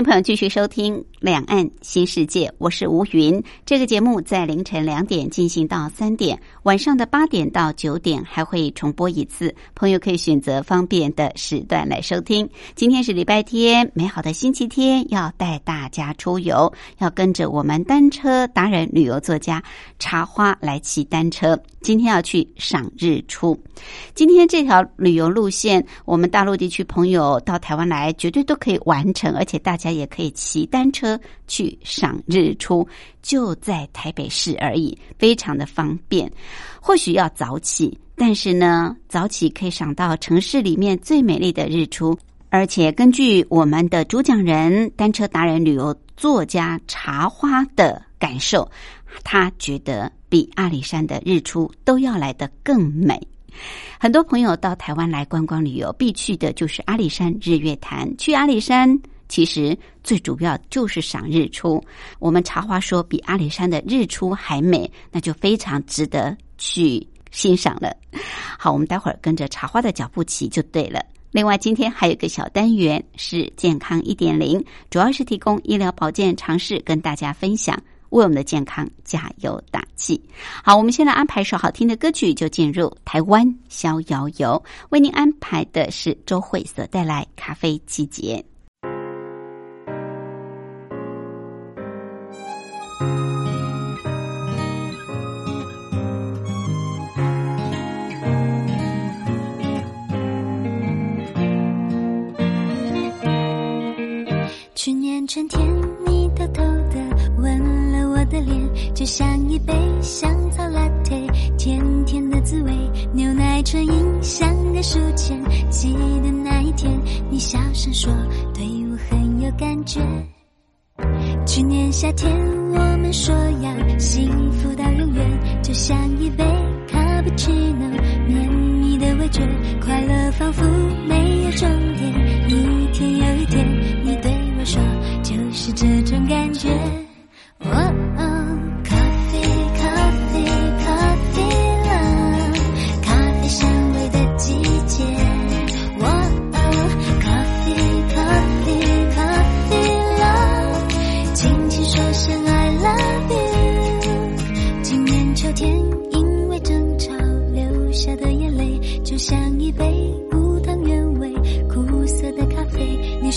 迎朋友继续收听《两岸新世界》，我是吴云。这个节目在凌晨两点进行到三点，晚上的八点到九点还会重播一次。朋友可以选择方便的时段来收听。今天是礼拜天，美好的星期天，要带大家出游，要跟着我们单车达人、旅游作家茶花来骑单车。今天要去赏日出。今天这条旅游路线，我们大陆地区朋友到台湾来，绝对都可以完成，而且大家也可以骑单车去赏日出，就在台北市而已，非常的方便。或许要早起，但是呢，早起可以赏到城市里面最美丽的日出。而且根据我们的主讲人、单车达人、旅游作家茶花的感受，他觉得比阿里山的日出都要来得更美。很多朋友到台湾来观光旅游，必去的就是阿里山日月潭。去阿里山，其实最主要就是赏日出。我们茶花说，比阿里山的日出还美，那就非常值得去欣赏了。好，我们待会儿跟着茶花的脚步骑就对了。另外，今天还有个小单元是健康一点零，主要是提供医疗保健常识跟大家分享，为我们的健康加油打气。好，我们先来安排首好听的歌曲，就进入台湾逍遥游。为您安排的是周慧所带来《咖啡季节》。就像一杯香草拿铁甜甜的滋味，牛奶唇印，像个书签。记得那一天，你小声说对我很有感觉。去年夏天，我们说要幸福到永远，就像一杯卡布奇诺，绵密的味觉，快乐仿佛没有终点。一天又一天，你对我说，就是这种感觉。哦哦，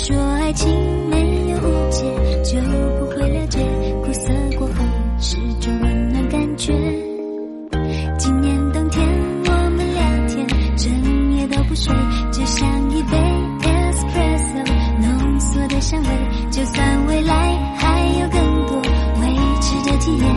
说爱情没有误解，就不会了解苦涩过后是种温暖感觉。今年冬天我们聊天，整夜都不睡，就像一杯 espresso 浓缩的香味。就算未来还有更多未知的体验，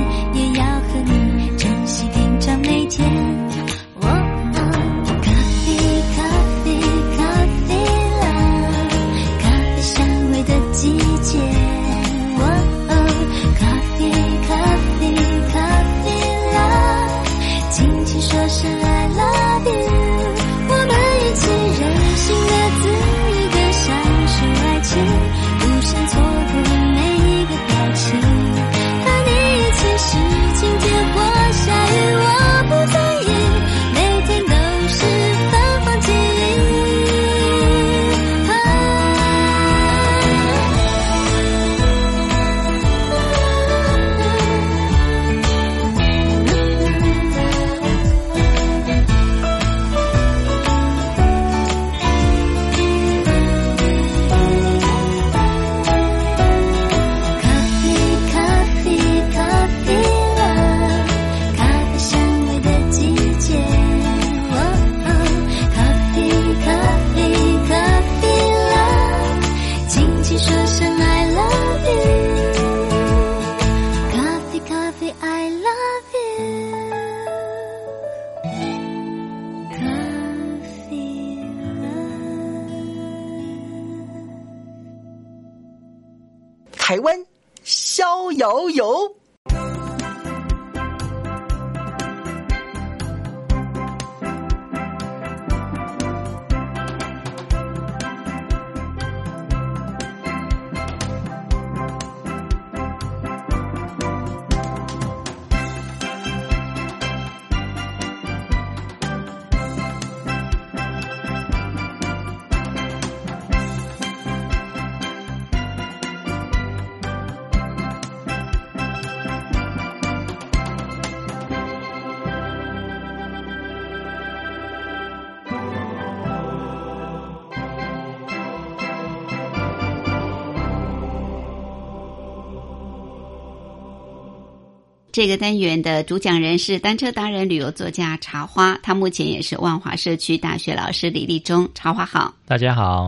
这个单元的主讲人是单车达人、旅游作家茶花，他目前也是万华社区大学老师李立忠。茶花好，大家好，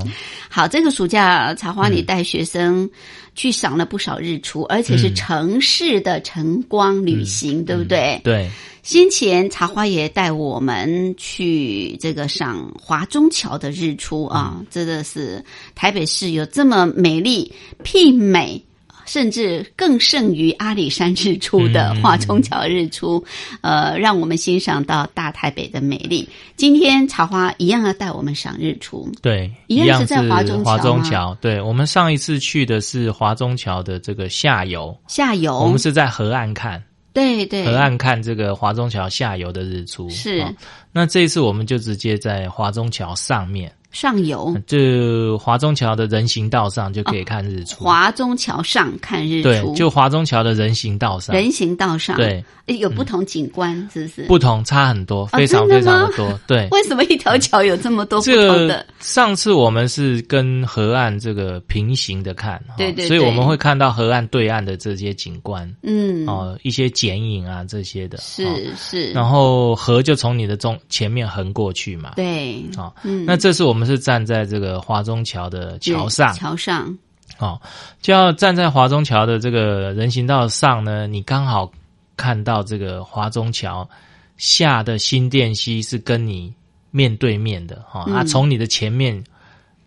好，这个暑假茶花你带学生去赏了不少日出，而且是城市的晨光旅行，对不对？对，先前茶花也带我们去这个赏华中桥的日出啊，真的是台北市有这么美丽、媲美。甚至更胜于阿里山日出的华中桥日出，呃，让我们欣赏到大台北的美丽。今天茶花一样要带我们赏日出，对，一样是在华中华中桥桥。对，我们上一次去的是华中桥的这个下游，下游，我们是在河岸看，对对，河岸看这个华中桥下游的日出。是，那这一次我们就直接在华中桥上面。上游，就华中桥的人行道上就可以看日出。华中桥上看日出，对，就华中桥的人行道上，人行道上，对，有不同景观，是不是？不同，差很多，非常非常的多。对，为什么一条桥有这么多不同的？上次我们是跟河岸这个平行的看，对对，所以我们会看到河岸对岸的这些景观，嗯，哦，一些剪影啊这些的，是是。然后河就从你的中前面横过去嘛，对，啊，嗯，那这是我们是站在这个华中桥的桥上，桥上，哦，就要站在华中桥的这个人行道上呢，你刚好看到这个华中桥下的新店溪是跟你面对面的哈，它从你的前面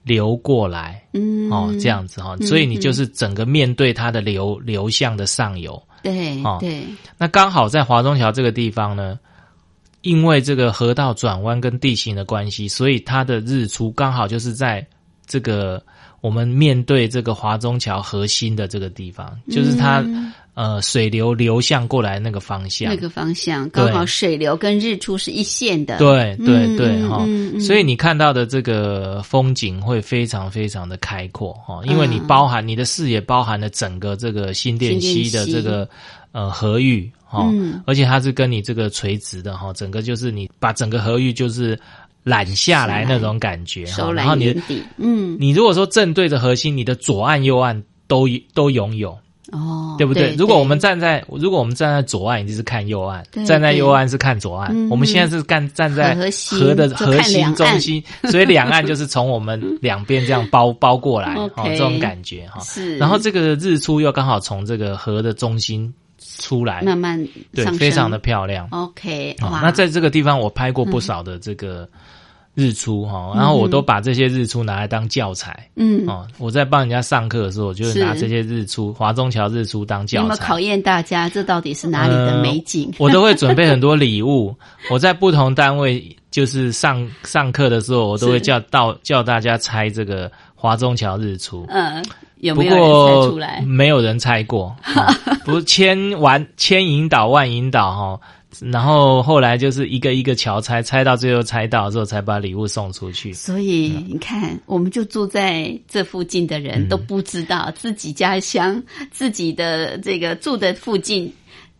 流过来，嗯，哦，这样子哈，所以你就是整个面对它的流流向的上游，对，哦，对，那刚好在华中桥这个地方呢。因为这个河道转弯跟地形的关系，所以它的日出刚好就是在这个我们面对这个华中桥核心的这个地方，就是它呃水流流向过来那个方向，那个方向刚好水流跟日出是一线的，对对对哈，所以你看到的这个风景会非常非常的开阔哈，因为你包含你的视野包含了整个这个新店溪的这个呃河域。哦，而且它是跟你这个垂直的哈，整个就是你把整个河域就是揽下来那种感觉哈，然后你嗯，你如果说正对着核心，你的左岸右岸都都拥有哦，对不对？如果我们站在如果我们站在左岸，就是看右岸；站在右岸是看左岸。我们现在是干站在河的核心中心，所以两岸就是从我们两边这样包包过来，哦，这种感觉哈。是，然后这个日出又刚好从这个河的中心。出来慢慢对，非常的漂亮。OK，那在这个地方我拍过不少的这个日出哈，然后我都把这些日出拿来当教材。嗯，哦，我在帮人家上课的时候，我就拿这些日出华中桥日出当教材。有没有考验大家？这到底是哪里的美景？我都会准备很多礼物。我在不同单位就是上上课的时候，我都会叫到叫大家猜这个华中桥日出。嗯。不过没有人猜过，不千完千引导万引导哈，然后后来就是一个一个桥猜，猜到最后猜到之后才把礼物送出去。所以你看，我们就住在这附近的人都不知道自己家乡自己的这个住的附近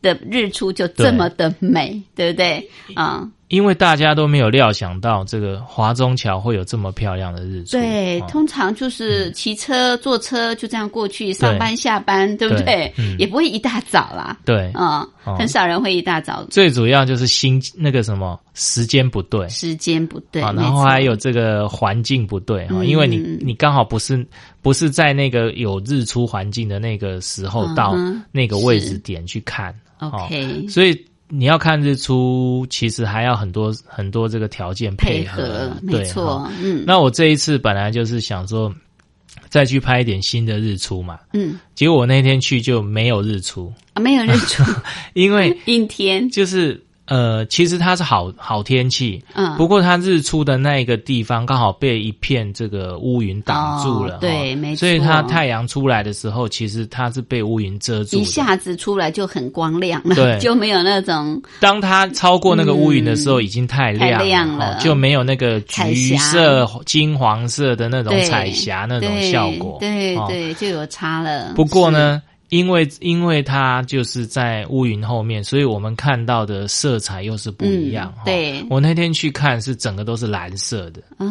的日出就这么的美，对不对啊？因为大家都没有料想到这个华中桥会有这么漂亮的日出。对，通常就是骑车、坐车就这样过去上班、下班，对不对？也不会一大早啦。对，嗯，很少人会一大早。最主要就是心那个什么时间不对，时间不对，然后还有这个环境不对哈，因为你你刚好不是不是在那个有日出环境的那个时候到那个位置点去看。OK，所以。你要看日出，其实还要很多很多这个条件配合，没错。嗯，那我这一次本来就是想说，再去拍一点新的日出嘛。嗯，结果我那天去就没有日出，啊，没有日出，因为 阴天，就是呃，其实它是好好天气，嗯，不过它日出的那一个地方刚好被一片这个乌云挡住了，哦对哈没错所以它太阳出来的时候，其实它是被乌云遮住。一下子出来就很光亮了，对 就没有那种当它超过那个乌云的时候，已经太亮嗯太亮了哈就没有那个橘色、金黄色的那种彩霞那种效果。哦对对，就有差了。不过呢，因为因为它就是在乌云后面，所以我们看到的色彩又是不一样。对。我那天去看是整个都是蓝色的。哦，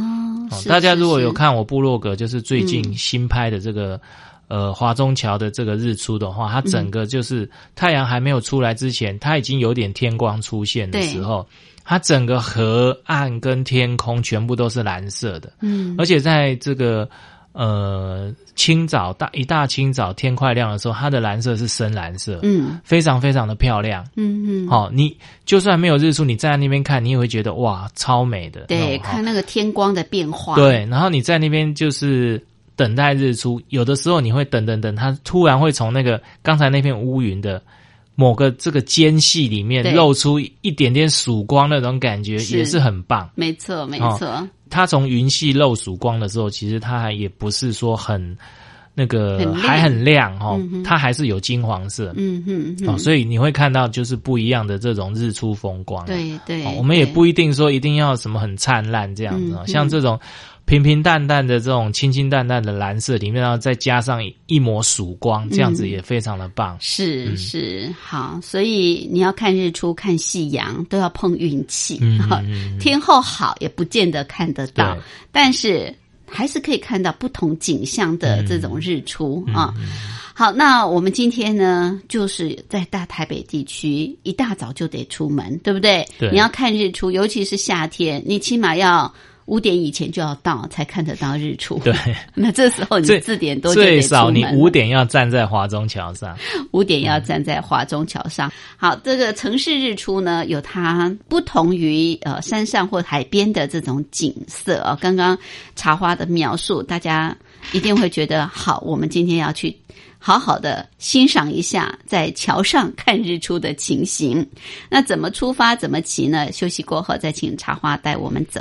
哦大家如果有看我部落格，就是最近嗯。新拍的这个、呃华中桥的这个日出的话，它整个就是太阳还没有出来之前，它已经有点天光出现的时候，它整个河岸跟天空全部都是蓝色的，嗯。而且在这个呃清早大一大清早天快亮的时候，它的蓝色是深蓝色，嗯非常非常的漂亮。嗯嗯，好、你就算没有日出，你站在那边看，你也会觉得哇，超美的。对，看那个天光的变化，，对，然后你在那边就是等待日出，有的时候你会等等等，它突然会从那个刚才那片乌云的某个这个间隙里面露出一点点曙光，那种感觉也是很棒。没错没哦错，它从云系露曙光的时候，其实它还也不是说很那个还很亮哦嗯，它还是有金黄色。嗯哼哦，嗯，所以你会看到就是不一样的这种日出风光。对对哦，我们也不一定说一定要什么很灿烂这样子哦，嗯。像这种平平淡淡的这种清清淡淡的蓝色里面，然后再加上一一抹曙光，这样子嗯也非常的棒。是是好，所以你要看日出、看夕阳都要碰运气，嗯天后好也不见得看得到，但是还是可以看到不同景象的这种日出啊。好，那我们今天呢，就是在大台北地区一大早就得出门，对不对？对你要看日出，尤其是夏天，你起码要五点以前就要到，才看得到日出。对，那这时候你最四点多最少你五点要站在华中桥上。五点要站在华中桥上。好，这个城市日出呢，有它不同于呃山上或海边的这种景色啊、刚刚茶花的描述，大家一定会觉得好。我们今天要去。好好的欣赏一下在桥上看日出的情形。那怎么出发，怎么骑呢？休息过后再请茶花带我们走。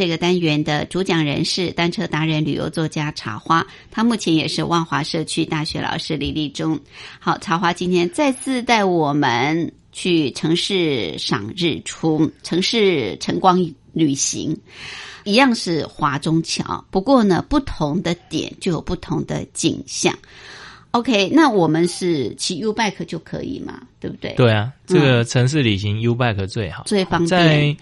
这个单元的主讲人是单车达人、旅游作家茶花，他目前也是万华社区大学老师李立忠。好，茶花今天再次带我们去城市赏日出，城市晨光旅行，一样是华中桥，不过呢，不同的点就有不同的景象。OK，那我们是骑 U bike 就可以嘛？对不对？对啊，这个城市旅行 U bike 最好，最方便。在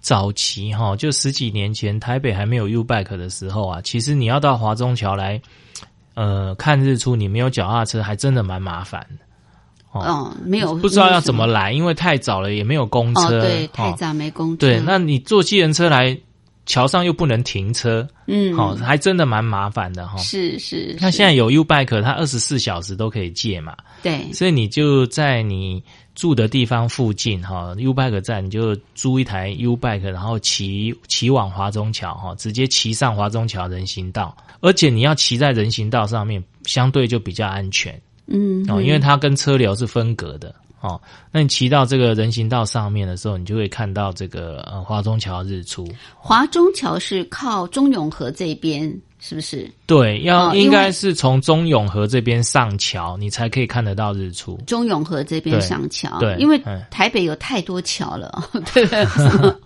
早期哈，就十几年前，台北还没有 U bike 的时候啊，其实你要到华中桥来，呃，看日出，你没有脚踏车，还真的蛮麻烦的。哦，没有，不知道要怎么来，因为太早了，也没有公车。对，太早没公车。对，那你坐计程车来。桥上又不能停车，嗯，好，还真的蛮麻烦的哈。是是，那现在有 U bike，它二十四小时都可以借嘛。对，所以你就在你住的地方附近哈，U bike 站你就租一台 U bike，然后骑骑往华中桥哈，直接骑上华中桥人行道，而且你要骑在人行道上面，相对就比较安全，嗯，哦，因为它跟车流是分隔的。哦，那你骑到这个人行道上面的时候，你就会看到这个呃华中桥日出。华中桥是靠中永和这边，是不是？对，要应该是从中永和这边上桥，你才可以看得到日出。中永和这边上桥，对，因为台北有太多桥了，对，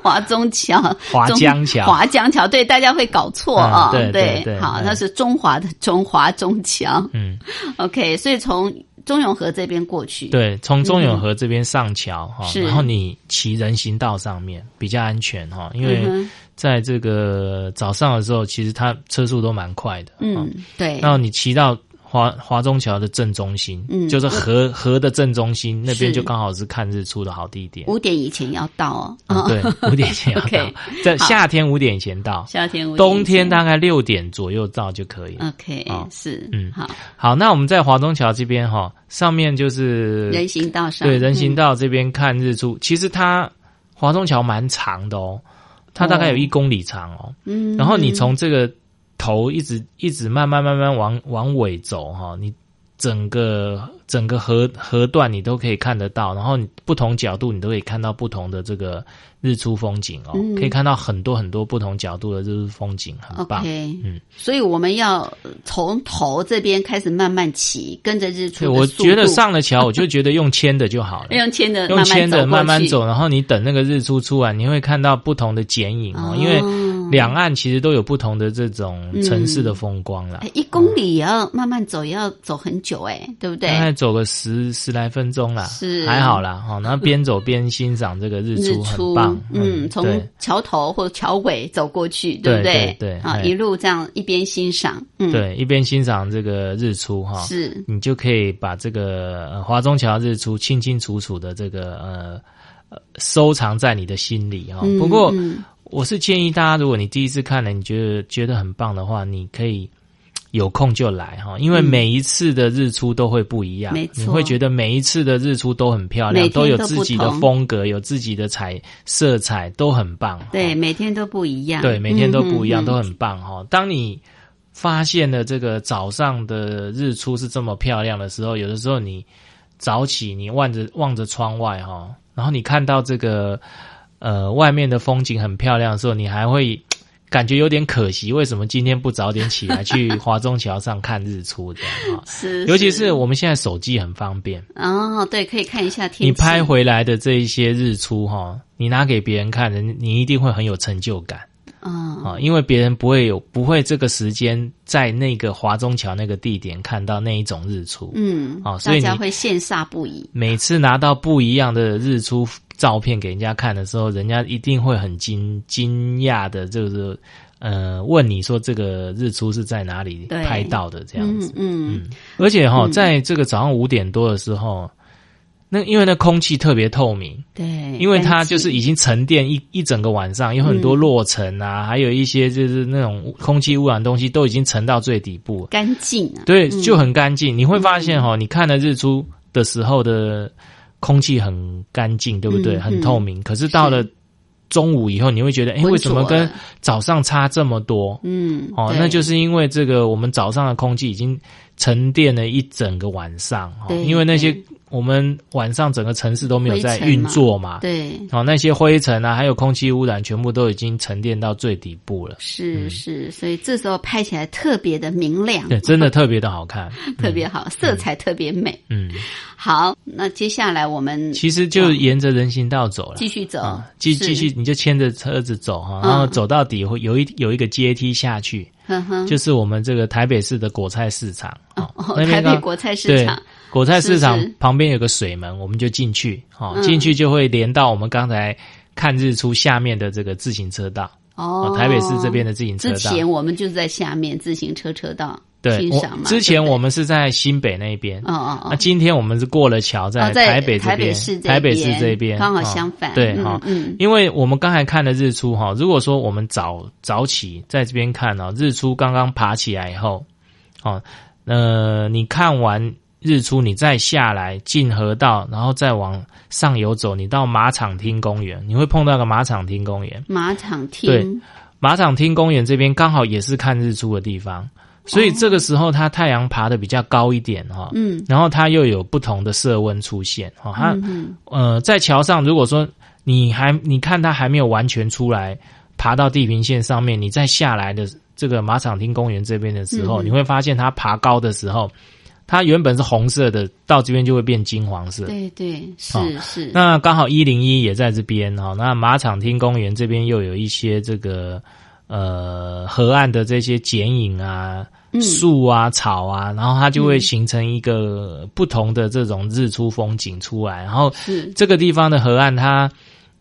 华中桥、华江桥、华江桥，对，大家会搞错啊。对对，好，那是中华的中华中桥。嗯，OK，所以从。中永和这边过去，对，从中永和这边上桥哈，然后你骑人行道上面比较安全哈，因为在这个早上的时候，其实它车速都蛮快的，嗯，对，然后你骑到。华华中桥的正中心，嗯，就是河河的正中心那边，就刚好是看日出的好地点。五点以前要到哦，对，五点前要到，在夏天五点以前到，夏天冬天大概六点左右到就可以。OK，哦是，嗯，好，好，那我们在华中桥这边哈，上面就是人行道上，对，人行道这边看日出，其实它华中桥蛮长的哦，它大概有一公里长哦，嗯，然后你从这个。头一直一直慢慢慢慢往往尾走哈，你整个整个河河段你都可以看得到，然后你不同角度你都可以看到不同的这个日出风景哦，可以看到很多很多不同角度的日出风景，很棒。嗯，所以我们要从头这边开始慢慢骑，跟着日出。我觉得上了桥，我就觉得用牵的就好了，用牵的，用牵的慢慢走，然后你等那个日出出来，你会看到不同的剪影哦，因为。两岸其实都有不同的这种城市的风光啦。一公里也要慢慢走，也要走很久哎，对不对？大概走个十十来分钟啦，是还好啦。哈，然后边走边欣赏这个日出，很棒。嗯，从桥头或者桥尾走过去，对不对？对啊，一路这样一边欣赏，嗯，对，一边欣赏这个日出哈，是你就可以把这个华中桥日出清清楚楚的这个呃呃收藏在你的心里哈。不过。我是建议大家，如果你第一次看了，你觉得觉得很棒的话，你可以有空就来哈，因为每一次的日出都会不一样，你会觉得每一次的日出都很漂亮，都有自己的风格，有自己的彩色彩，都很棒。对，每天都不一样。对，每天都不一样，都很棒哈。当你发现了这个早上的日出是这么漂亮的时候，有的时候你早起，你望着望着窗外哈，然后你看到这个。呃，外面的风景很漂亮的时候，你还会感觉有点可惜。为什么今天不早点起来去华中桥上看日出？这样哈，是，尤其是我们现在手机很方便哦，对，可以看一下天。你拍回来的这一些日出哈，你拿给别人看，人你一定会很有成就感。啊因为别人不会有不会这个时间在那个华中桥那个地点看到那一种日出，嗯，啊，所以大家会羡煞不已。每次拿到不一样的日出照片给人家看的时候，人家一定会很惊惊讶的，就是呃问你说这个日出是在哪里拍到的这样子。嗯嗯而且哈、嗯在这个早上五点多的时候，那因为那空气特别透明，对，因为它就是已经沉淀一一整个晚上，有很多落尘啊，还有一些就是那种空气污染的东西都已经沉到最底部了，干净啊，对，嗯就很干净。你会发现哈、你看了日出的时候的空气很干净，对不对？嗯很透明。可是到了中午以后，你会觉得，哎，为什么跟早上差这么多？嗯哦，那就是因为这个，我们早上的空气已经沉淀了一整个晚上，哦对因为那些对我们晚上整个城市都没有在运作嘛，对。哦，那些灰尘啊，还有空气污染，全部都已经沉淀到最底部了。是是，所以这时候拍起来特别的明亮，嗯对，真的特别的好看。特别好，色彩特别美。嗯，好，那接下来我们其实就沿着人行道走了。继续走啊，，继是。继续，，你就牵着车子走哈，嗯然后走到底会有一有一个阶梯下去，呵呵，就是我们这个台北市的果菜市场。哦台北果菜市对场，果菜市场旁边有个水门，我们就进去哦，嗯。进去就会连到我们刚才看日出下面的这个自行车道。哦，台北市这边的自行车道。之前我们就在下面自行车车道对，欣赏嘛。之前我们是在新北那边，哦哦哦。那，今天我们是过了桥，在台北这边，市台北市这边刚好哦相反。嗯对哈，嗯。因为我们刚才看的日出哈，如果说我们早早起在这边看哦，日出刚刚爬起来以后，哦，呃，你看完日出，你再下来进河道，然后再往上游走，你到马场町公园，你会碰到个马场町公园。马场对厅，马场町公园这边刚好也是看日出的地方，所以这个时候它太阳爬的比较高一点哈，嗯。然后它又有不同的色温出现哈，它嗯呃在桥上，如果说你还你看它还没有完全出来爬到地平线上面，你再下来的这个马场町公园这边的时候，嗯。你会发现它爬高的时候，它原本是红色的，到这边就会变金黄色。对对是哦是，那刚好一零一也在这边哈，那马场町公园这边又有一些这个呃河岸的这些剪影啊、嗯树啊、草啊，然后它就会形成一个不同的这种日出风景出来。然后是这个地方的河岸，它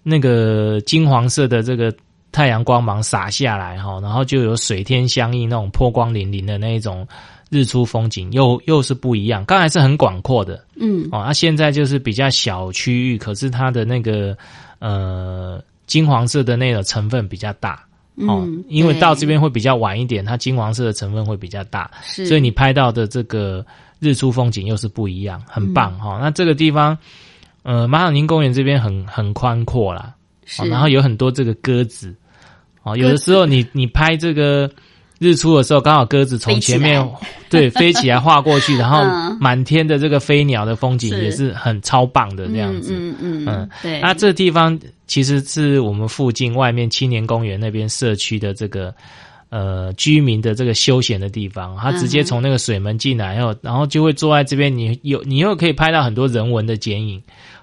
那个金黄色的这个太阳光芒洒下来哈，然后就有水天相映那种波光粼粼的那一种日出风景，又又是不一样。刚才是很广阔的，嗯。哦，那、现在就是比较小区域，可是它的那个呃金黄色的那个成分比较大。哦，嗯，因为到这边会比较晚一点，它金黄色的成分会比较大，是，所以你拍到的这个日出风景又是不一样，很棒嗯。哈、哦。那这个地方，呃，马场宁公园这边很很宽阔啦，是。哦，然后有很多这个鸽子，哦，有的时候你你拍这个日出的时候，刚好鸽子从前面来。对飞起来划过去，然后嗯。满天的这个飞鸟的风景也是很超棒的这样子。嗯嗯嗯嗯，对，那这地方其实是我们附近外面青年公园那边社区的这个呃居民的这个休闲的地方，他直接从那个水门进来，然后然后就会坐在这边，你有你又可以拍到很多人文的剪影，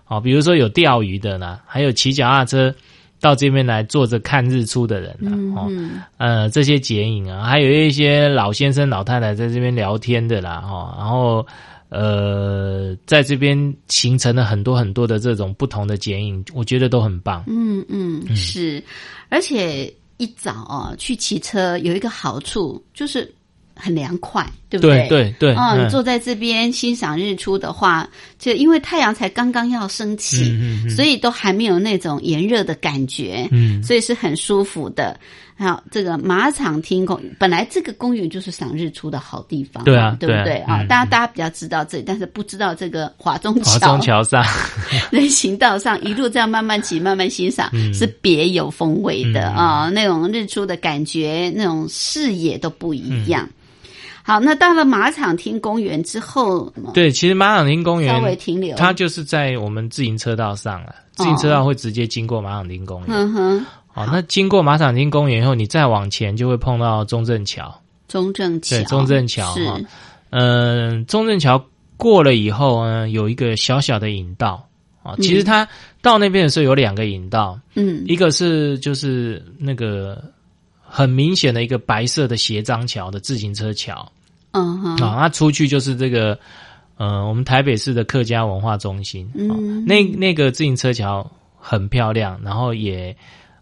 哦，比如说有钓鱼的呢，还有骑脚踏车到这边来坐着看日出的人啊，哦，嗯。呃，这些剪影啊，还有一些老先生老太太在这边聊天的啦，哈、然后呃，在这边形成了很多很多的这种不同的剪影，我觉得都很棒。嗯嗯是，而且一早哦去骑车有一个好处就是很凉快，对不对对？对，嗯，嗯坐在这边欣赏日出的话，就因为太阳才刚刚要升起，嗯嗯所以都还没有那种炎热的感觉，嗯。所以是很舒服的。好，这个马场厅公本来这个公园就是赏日出的好地方嘛，对啊对不对对？啊大家大家比较知道这里，但是不知道这个华中华桥中桥上，人行道上一路这样慢慢骑、慢慢欣赏，嗯。是别有风味的嗯啊、那种日出的感觉，那种视野都不一样。嗯好，那到了马场厅公园之后，对，其实马场町公园稍微停留，它就是在我们自行车道上了，自行车道会直接经过马场町公园。嗯哼，好，那经过马场町公园以后，你再往前就会碰到中正桥。中正桥，对中正桥是。哈嗯，中正桥过了以后呢，有一个小小的引道。啊。其实它到那边的时候有两个引道，嗯。一个是就是那个很明显的一个白色的斜张桥的自行车桥嗯哼，啊，它出去就是这个呃我们台北市的客家文化中心。啊嗯那那个自行车桥很漂亮，然后也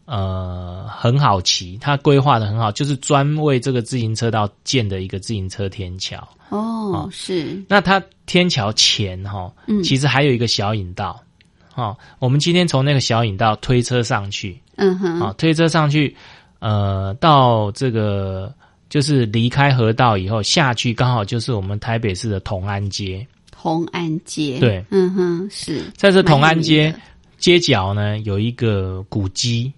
呃很好骑，它规划的很好，就是专为这个自行车道建的一个自行车天桥。哦，是。那它天桥前哈，嗯，其实还有一个小引道。哦，我们今天从那个小引道推车上去，嗯哼，啊，推车上去，呃，到这个就是离开河道以后下去，刚好就是我们台北市的同安街。同安街，对，嗯哼，是在这同安街街角呢，有一个古迹。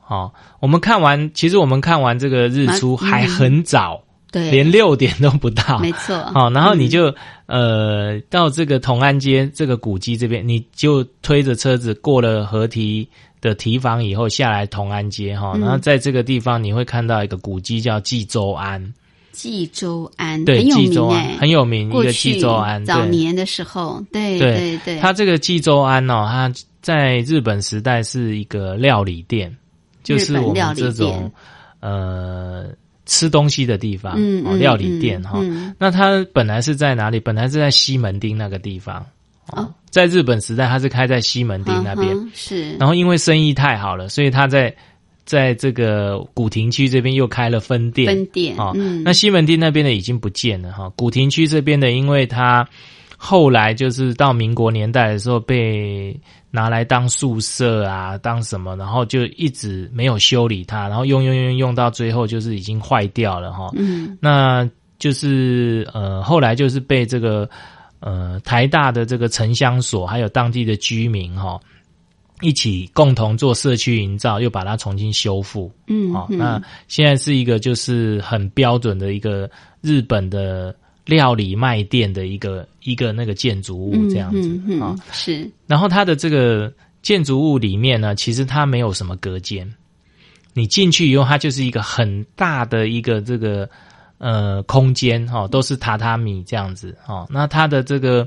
好，我们看完，其实我们看完这个日出还很早。对，连六点都不到，没错。好，然后你就呃到这个同安街这个古迹这边，你就推着车子过了河堤的提防以后下来同安街哈，然后在这个地方你会看到一个古迹叫济州庵。济州庵对，济州庵很有名，一个济州安。早年的时候，对对对，它这个济州庵哦，它在日本时代是一个料理店，就是我们这种呃。吃东西的地方，哦，料理店哈。那它本来是在哪里？本来是在西门町那个地方。哦，在日本时代，它是开在西门町那边。是。然后因为生意太好了，所以他在在这个古亭区这边又开了分店。分店啊。那西门町那边的已经不见了哈。古亭区这边的，因为它后来就是到民国年代的时候被。拿来当宿舍啊，当什么，然后就一直没有修理它，然后用用用用到最后就是已经坏掉了哈。嗯，那就是呃后来就是被这个呃台大的这个城乡所还有当地的居民哈一起共同做社区营造，又把它重新修复。嗯，好，那现在是一个就是很标准的一个日本的。料理卖店的一个一个那个建筑物这样子啊，是。然后它的这个建筑物里面呢，其实它没有什么隔间。你进去以后，它就是一个很大的一个这个呃空间哈，都是榻榻米这样子哦。那它的这个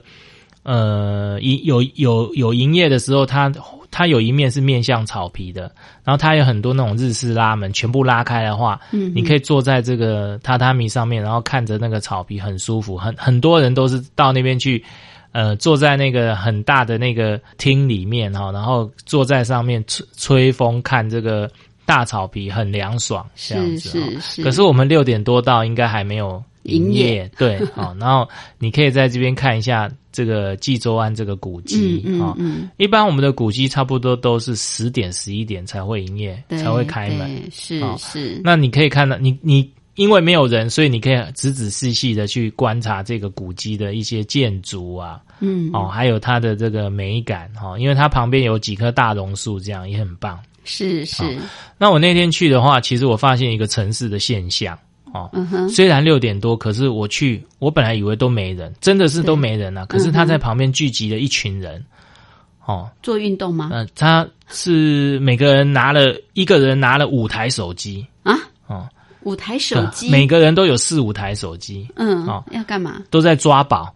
呃营有有有营业的时候，它。它有一面是面向草皮的，然后它有很多那种日式拉门，全部拉开的话，嗯，你可以坐在这个榻榻米上面，然后看着那个草皮，很舒服。很很多人都是到那边去，呃，坐在那个很大的那个厅里面哈，然后坐在上面吹吹风，看这个大草皮，很凉爽这样子。是是是。可是我们六点多到，应该还没有。营业对，好，然后你可以在这边看一下这个济州湾这个古迹啊。一般我们的古迹差不多都是十点十一点才会营业，才会开门。是是。那你可以看到，你你因为没有人，所以你可以仔仔细细的去观察这个古迹的一些建筑啊，嗯，哦，还有它的这个美感哈，因为它旁边有几棵大榕树，这样也很棒。是是。那我那天去的话，其实我发现一个城市的现象。哦，虽然六点多，可是我去，我本来以为都没人，真的是都没人啊。可是他在旁边聚集了一群人，哦，做运动吗？嗯，他是每个人拿了一个人拿了五台手机啊，哦，五台手机，每个人都有四五台手机，嗯，哦，要干嘛？都在抓宝。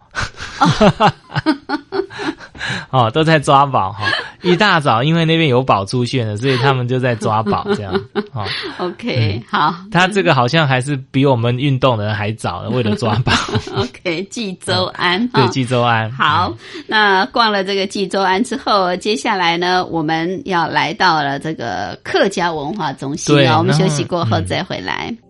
哦，都在抓宝哈！一大早，因为那边有宝出现了，所以他们就在抓宝这样。哦 OK，好。他这个好像还是比我们运动的人还早，为了抓宝。OK，济州安。对，济州安。好，那逛了这个济州安之后，接下来呢，我们要来到了这个客家文化中心啊。我们休息过后再回来。的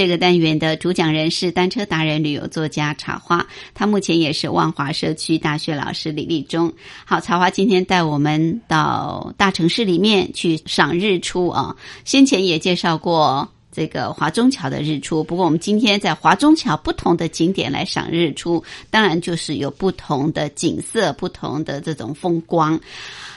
这个单元的主讲人是单车达人、旅游作家茶花，他目前也是万华社区大学老师李立忠。好，茶花今天带我们到大城市里面去赏日出啊！先前也介绍过这个华中桥的日出，不过我们今天在华中桥不同的景点来赏日出，当然就是有不同的景色、不同的这种风光。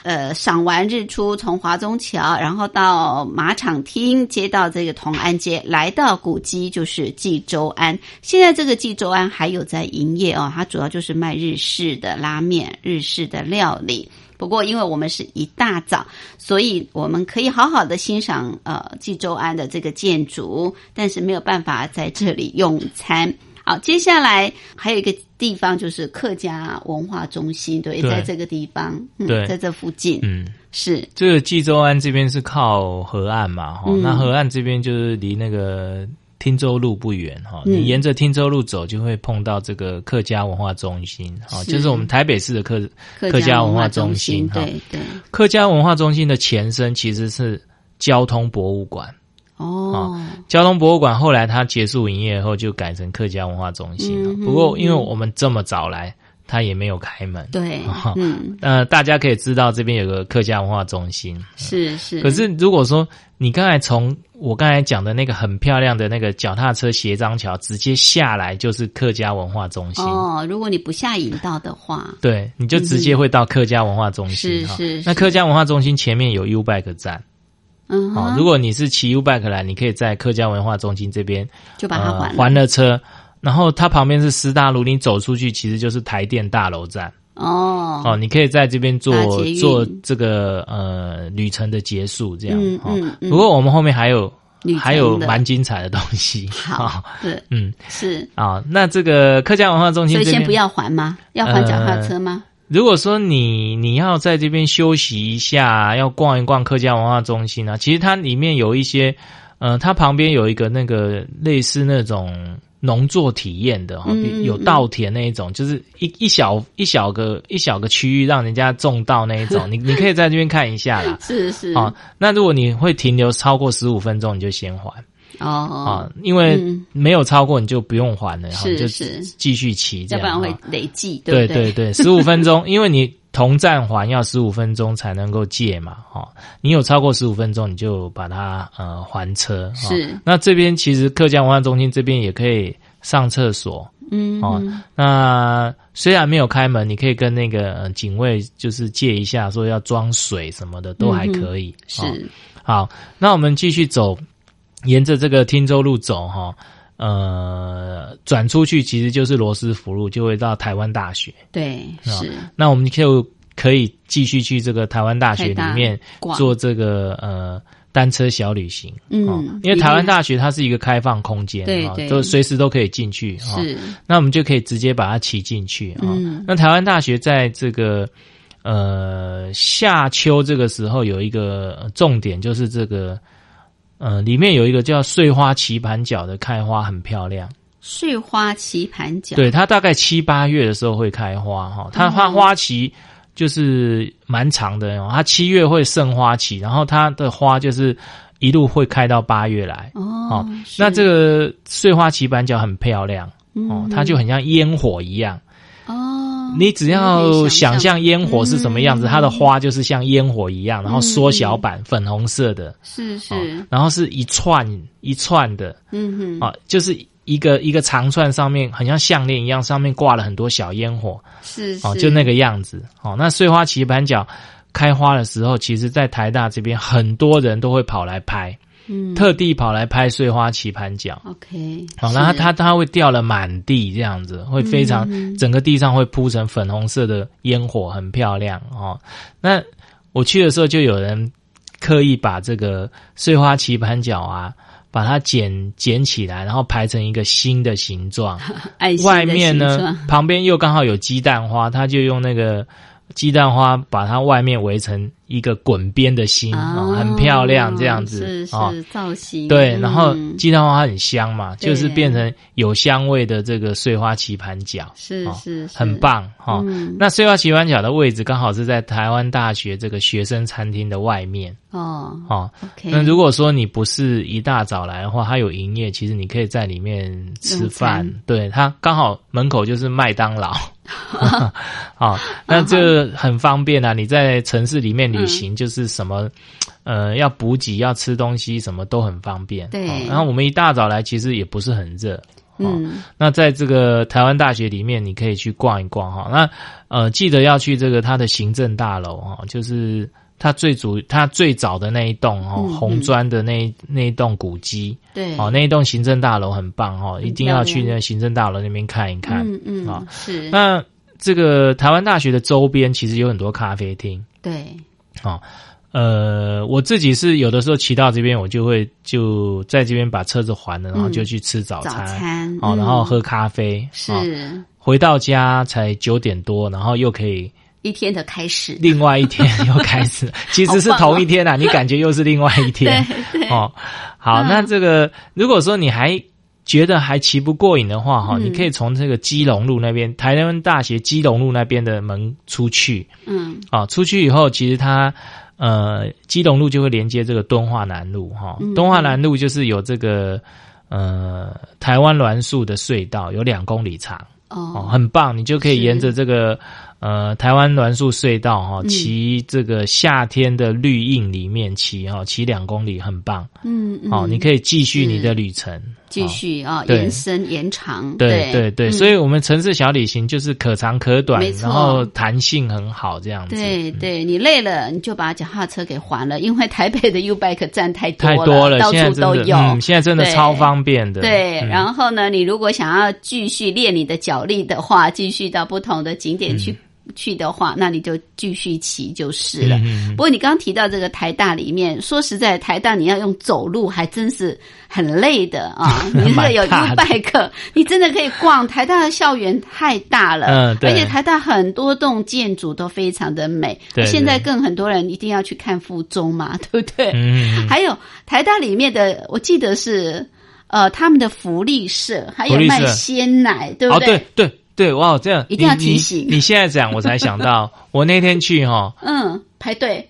呃，赏完日出，从华中桥，然后到马场厅，接到这个同安街，来到古迹，就是济州安。现在这个济州安还有在营业哦，它主要就是卖日式的拉面、日式的料理。不过，因为我们是一大早，所以我们可以好好的欣赏呃济州安的这个建筑，但是没有办法在这里用餐。好，接下来还有一个地方就是客家文化中心，对，在这个地方，对，在这附近，嗯，是。这个济州安这边是靠河岸嘛，哈，那河岸这边就是离那个汀州路不远，哈，你沿着汀州路走就会碰到这个客家文化中心，哈，就是我们台北市的客客家文化中心，对对，客家文化中心的前身其实是交通博物馆。哦，交通博物馆后来它结束营业后就改成客家文化中心了。不过因为我们这么早来，它也没有开门。对，嗯，呃，大家可以知道这边有个客家文化中心。是是。可是如果说你刚才从我刚才讲的那个很漂亮的那个脚踏车斜张桥直接下来，就是客家文化中心。哦，如果你不下引道的话，对，你就直接会到客家文化中心。是是。那客家文化中心前面有 U Bike 站。嗯，好，如果你是骑 U bike 来，你可以在客家文化中心这边就把它还还了车，然后它旁边是师大路，你走出去其实就是台电大楼站。哦哦，你可以在这边做做这个呃旅程的结束，这样。嗯嗯。不过我们后面还有还有蛮精彩的东西。好，对，嗯，是啊，那这个客家文化中心，所以先不要还吗？要还脚踏车吗？如果说你你要在这边休息一下，要逛一逛客家文化中心啊，其实它里面有一些，呃，它旁边有一个那个类似那种农作体验的哈，有稻田那一种，就是一一小一小个一小个区域让人家种稻那一种，你你可以在这边看一下啦。是 是。啊，那如果你会停留超过十五分钟，你就先还。哦。啊，因为没有超过你就不用还了，是就是。继续骑，要不然会累计，对对对，十五分钟，因为你同站还要十五分钟才能够借嘛，哈，你有超过十五分钟，你就把它呃还车。是，那这边其实客家文化中心这边也可以上厕所，嗯，哦，那虽然没有开门，你可以跟那个警卫就是借一下，说要装水什么的都还可以。是，好，那我们继续走。沿着这个汀州路走哈，呃，转出去其实就是罗斯福路，就会到台湾大学。对，是。那我们就可以继续去这个台湾大学里面做这个呃单车小旅行。嗯，因为台湾大学它是一个开放空间，对对，都随时都可以进去。是。那我们就可以直接把它骑进去。嗯。那台湾大学在这个呃夏秋这个时候有一个重点，就是这个。呃，里面有一个叫碎花棋盘角的开花很漂亮。碎花棋盘角，对，它大概七八月的时候会开花哈。它花花期就是蛮长的哦，它七月会盛花期，然后它的花就是一路会开到八月来哦。那这个碎花棋盘角很漂亮哦，它就很像烟火一样哦。你只要想象烟火是什么样子，它的花就是像烟火一样，然后缩小版粉红色的，是是，然后是一串一串的，嗯哼，啊，就是一个一个长串上面很像项链一样，上面挂了很多小烟火，是哦，就那个样子。哦，那碎花棋盘角开花的时候，其实在台大这边很多人都会跑来拍。嗯，特地跑来拍碎花棋盘角，OK，好，然后它它会掉了满地这样子，会非常整个地上会铺成粉红色的烟火，很漂亮哦。那我去的时候就有人刻意把这个碎花棋盘角啊，把它剪剪起来，然后排成一个新 的形状。外面呢，旁边又刚好有鸡蛋花，他就用那个鸡蛋花把它外面围成。一个滚边的心啊，很漂亮，这样子啊，造型对。然后鸡蛋花很香嘛，就是变成有香味的这个碎花棋盘角，是是很棒哈。那碎花棋盘角的位置刚好是在台湾大学这个学生餐厅的外面哦哦。那如果说你不是一大早来的话，它有营业，其实你可以在里面吃饭。对，它刚好门口就是麦当劳，好，那这很方便啊。你在城市里面。旅行就是什么，呃，要补给、要吃东西，什么都很方便。对，然后我们一大早来，其实也不是很热。嗯，那在这个台湾大学里面，你可以去逛一逛哈。那呃，记得要去这个它的行政大楼哈，就是它最主、它最早的那一栋哦，红砖的那那一栋古迹。对，哦，那一栋行政大楼很棒哦，一定要去那行政大楼那边看一看。嗯嗯，啊，是。那这个台湾大学的周边其实有很多咖啡厅。对。哦，呃，我自己是有的时候骑到这边，我就会就在这边把车子还了，然后就去吃早餐，哦，然后喝咖啡，是回到家才九点多，然后又可以一天的开始，另外一天又开始，其实是同一天啊，你感觉又是另外一天，哦，好，那这个如果说你还。觉得还骑不过瘾的话，哈，你可以从这个基隆路那边，台湾大学基隆路那边的门出去，嗯，啊，出去以后，其实它，呃，基隆路就会连接这个敦化南路，哈，敦化南路就是有这个，呃，台湾栾树的隧道，有两公里长，哦，很棒，你就可以沿着这个。呃，台湾栾树隧道哈，骑这个夏天的绿荫里面骑哈，骑两公里很棒。嗯，好，你可以继续你的旅程，继续啊，延伸延长。对对对，所以我们城市小旅行就是可长可短，然后弹性很好这样子。对对，你累了你就把脚踏车给还了，因为台北的 U bike 站太多太多了，到处都有。嗯，现在真的超方便的。对，然后呢，你如果想要继续练你的脚力的话，继续到不同的景点去。去的话，那你就继续骑就是了。不过你刚刚提到这个台大里面，说实在，台大你要用走路还真是很累的啊。你这个有 U 拜课，你真的可以逛台大的校园太大了，嗯，而且台大很多栋建筑都非常的美。对现在更很多人一定要去看附中嘛，对不对？嗯，还有台大里面的，我记得是呃他们的福利社，还有卖鲜奶，对不对？对对。对哇，这样一定要提醒。你现在讲，我才想到，我那天去哈，嗯，排队。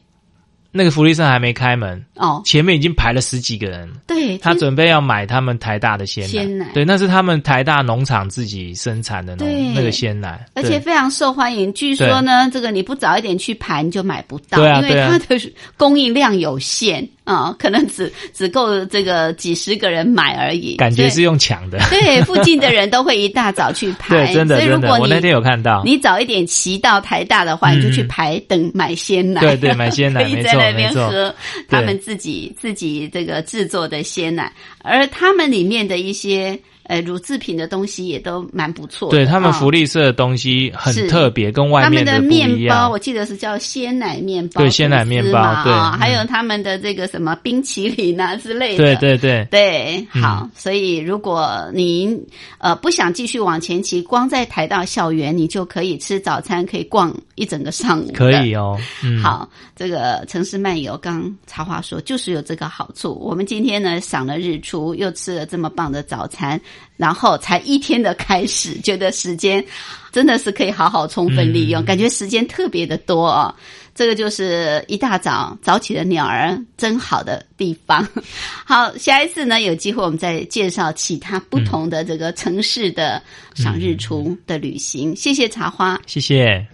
那个福利社还没开门哦，前面已经排了十几个人。对，他准备要买他们台大的鲜奶，对，那是他们台大农场自己生产的那那个鲜奶，而且非常受欢迎。据说呢，这个你不早一点去排，你就买不到，因为它的供应量有限啊，可能只只够这个几十个人买而已。感觉是用抢的，对，附近的人都会一大早去排，对真的所以如果。我那天有看到，你早一点骑到台大的话，你就去排等买鲜奶，对对，买鲜奶，可以在。那边喝他们自己自己这个制作的鲜奶，而他们里面的一些。呃，乳制品的东西也都蛮不错。对他们福利社的东西很特别，跟外面的面包，我记得是叫鲜奶面包，对鲜奶面包，对，还有他们的这个什么冰淇淋啊之类的。对对对对，好。所以如果您呃不想继续往前骑，光在台大校园，你就可以吃早餐，可以逛一整个上午。可以哦。好，这个城市漫游，刚插话说，就是有这个好处。我们今天呢赏了日出，又吃了这么棒的早餐。然后才一天的开始，觉得时间真的是可以好好充分利用，感觉时间特别的多啊！这个就是一大早早起的鸟儿真好的地方。好，下一次呢有机会我们再介绍其他不同的这个城市的赏日出的旅行。谢谢茶花，谢谢。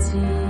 记。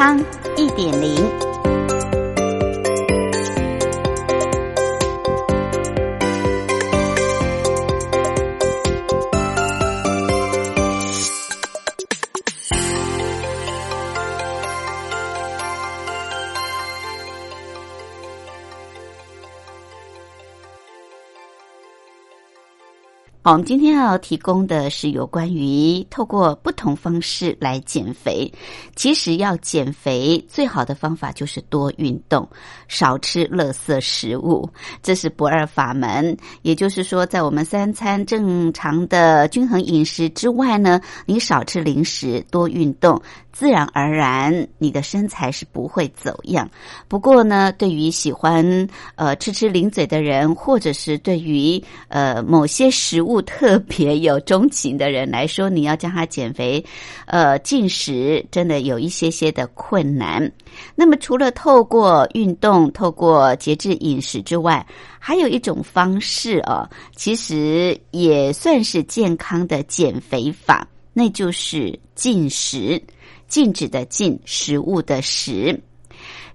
康一点零。好，我们今天要提供的是有关于透过不同方式来减肥。其实要减肥，最好的方法就是多运动，少吃垃圾食物，这是不二法门。也就是说，在我们三餐正常的均衡饮食之外呢，你少吃零食，多运动。自然而然，你的身材是不会走样。不过呢，对于喜欢呃吃吃零嘴的人，或者是对于呃某些食物特别有钟情的人来说，你要将他减肥，呃进食真的有一些些的困难。那么，除了透过运动、透过节制饮食之外，还有一种方式哦，其实也算是健康的减肥法，那就是进食。禁止的禁，食物的食，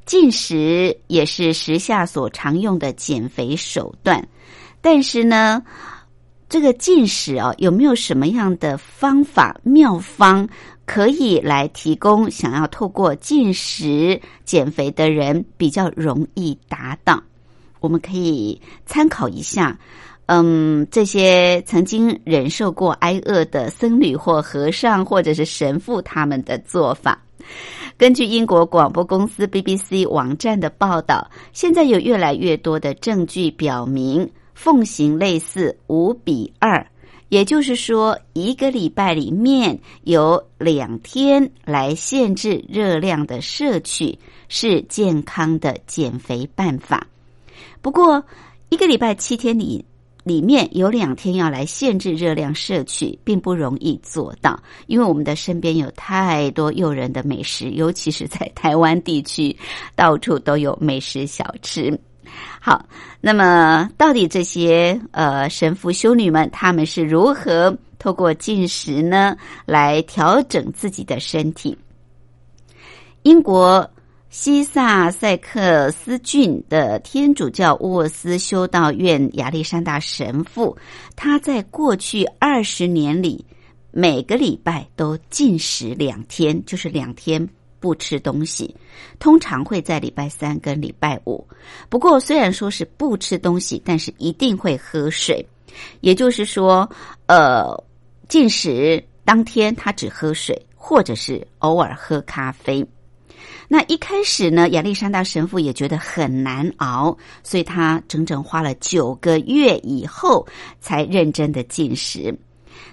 禁食也是时下所常用的减肥手段。但是呢，这个禁食啊，有没有什么样的方法妙方可以来提供？想要透过禁食减肥的人比较容易达到，我们可以参考一下。嗯，这些曾经忍受过挨饿的僧侣或和尚，或者是神父，他们的做法。根据英国广播公司 BBC 网站的报道，现在有越来越多的证据表明，奉行类似五比二，也就是说，一个礼拜里面有两天来限制热量的摄取，是健康的减肥办法。不过，一个礼拜七天里。里面有两天要来限制热量摄取，并不容易做到，因为我们的身边有太多诱人的美食，尤其是在台湾地区，到处都有美食小吃。好，那么到底这些呃神父修女们他们是如何透过进食呢来调整自己的身体？英国。西萨塞克斯郡的天主教沃斯修道院亚历山大神父，他在过去二十年里，每个礼拜都禁食两天，就是两天不吃东西，通常会在礼拜三跟礼拜五。不过虽然说是不吃东西，但是一定会喝水，也就是说，呃，进食当天他只喝水，或者是偶尔喝咖啡。那一开始呢，亚历山大神父也觉得很难熬，所以他整整花了九个月以后才认真的进食。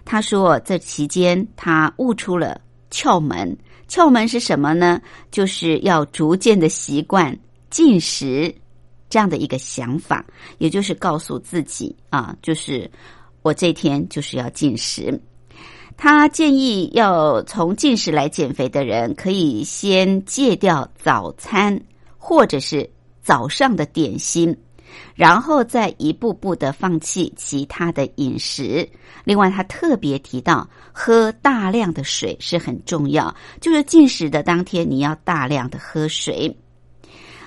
他说，这期间他悟出了窍门，窍门是什么呢？就是要逐渐的习惯进食这样的一个想法，也就是告诉自己啊，就是我这天就是要进食。他建议要从进食来减肥的人，可以先戒掉早餐或者是早上的点心，然后再一步步的放弃其他的饮食。另外，他特别提到喝大量的水是很重要，就是进食的当天你要大量的喝水。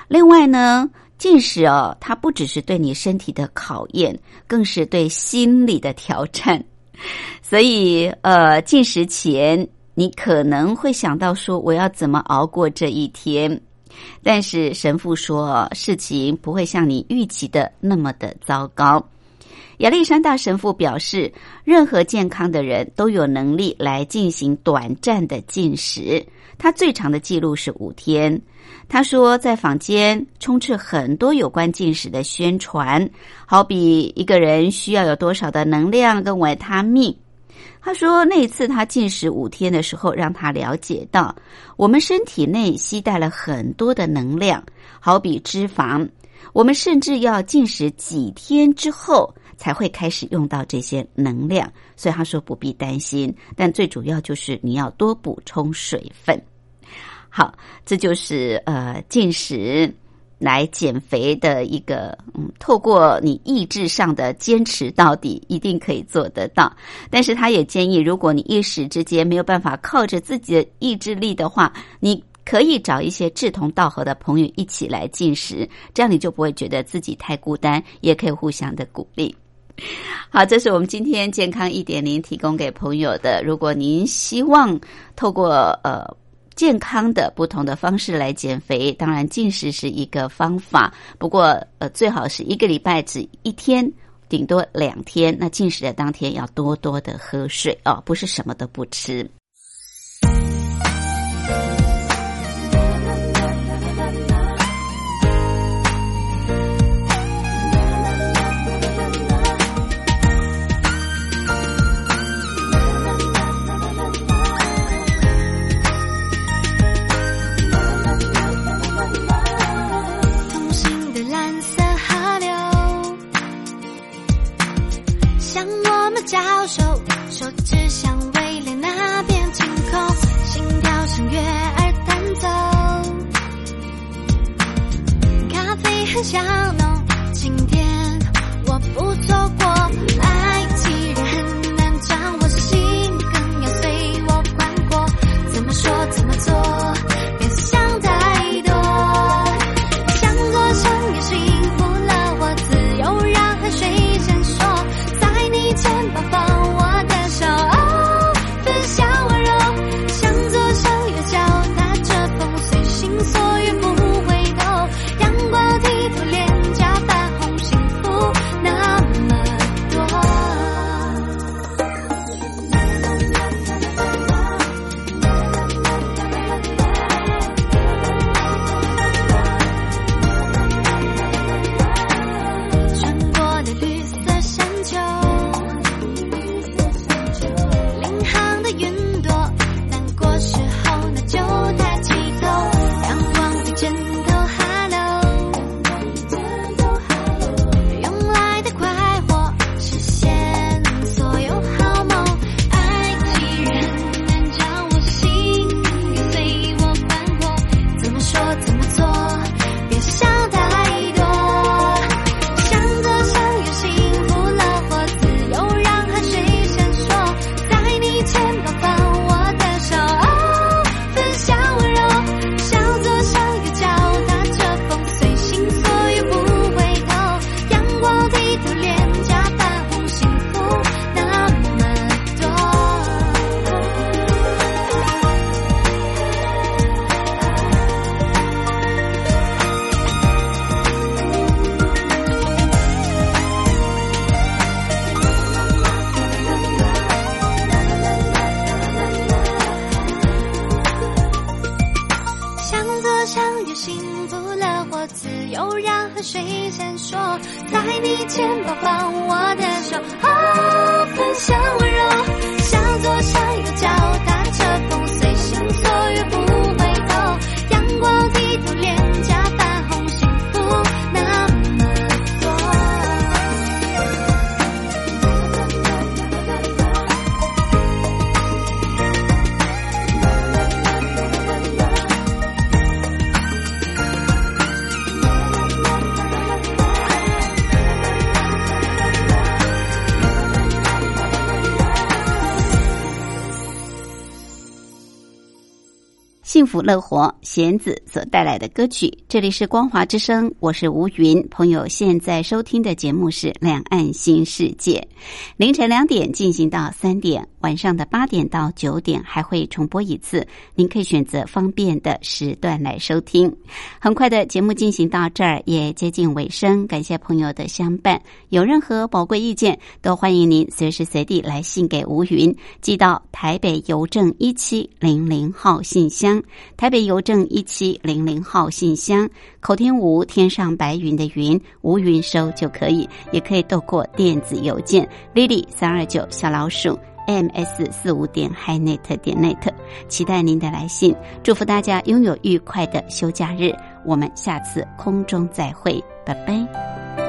另外呢，进食哦，它不只是对你身体的考验，更是对心理的挑战。所以，呃，进食前你可能会想到说，我要怎么熬过这一天？但是神父说，事情不会像你预期的那么的糟糕。亚历山大神父表示，任何健康的人都有能力来进行短暂的进食。他最长的记录是五天。他说，在坊间充斥很多有关进食的宣传，好比一个人需要有多少的能量跟维他命。他说，那次他进食五天的时候，让他了解到，我们身体内携带了很多的能量，好比脂肪，我们甚至要进食几天之后才会开始用到这些能量。所以他说不必担心，但最主要就是你要多补充水分。好，这就是呃进食来减肥的一个嗯，透过你意志上的坚持到底，一定可以做得到。但是他也建议，如果你一时之间没有办法靠着自己的意志力的话，你可以找一些志同道合的朋友一起来进食，这样你就不会觉得自己太孤单，也可以互相的鼓励。好，这是我们今天健康一点零提供给朋友的。如果您希望透过呃。健康的不同的方式来减肥，当然进食是一个方法。不过，呃，最好是一个礼拜只一天。顶多两天。那进食的当天要多多的喝水哦，不是什么都不吃。很香幸福乐活弦子所带来的歌曲，这里是光华之声，我是吴云。朋友现在收听的节目是《两岸新世界》，凌晨两点进行到三点，晚上的八点到九点还会重播一次，您可以选择方便的时段来收听。很快的节目进行到这儿也接近尾声，感谢朋友的相伴。有任何宝贵意见，都欢迎您随时随地来信给吴云，寄到台北邮政一七零零号信箱。台北邮政一七零零号信箱，口天吴天上白云的云，吴云收就可以，也可以透过电子邮件 lily 三二九小老鼠 ms 四五点 hinet 点 net，期待您的来信，祝福大家拥有愉快的休假日，我们下次空中再会，拜拜。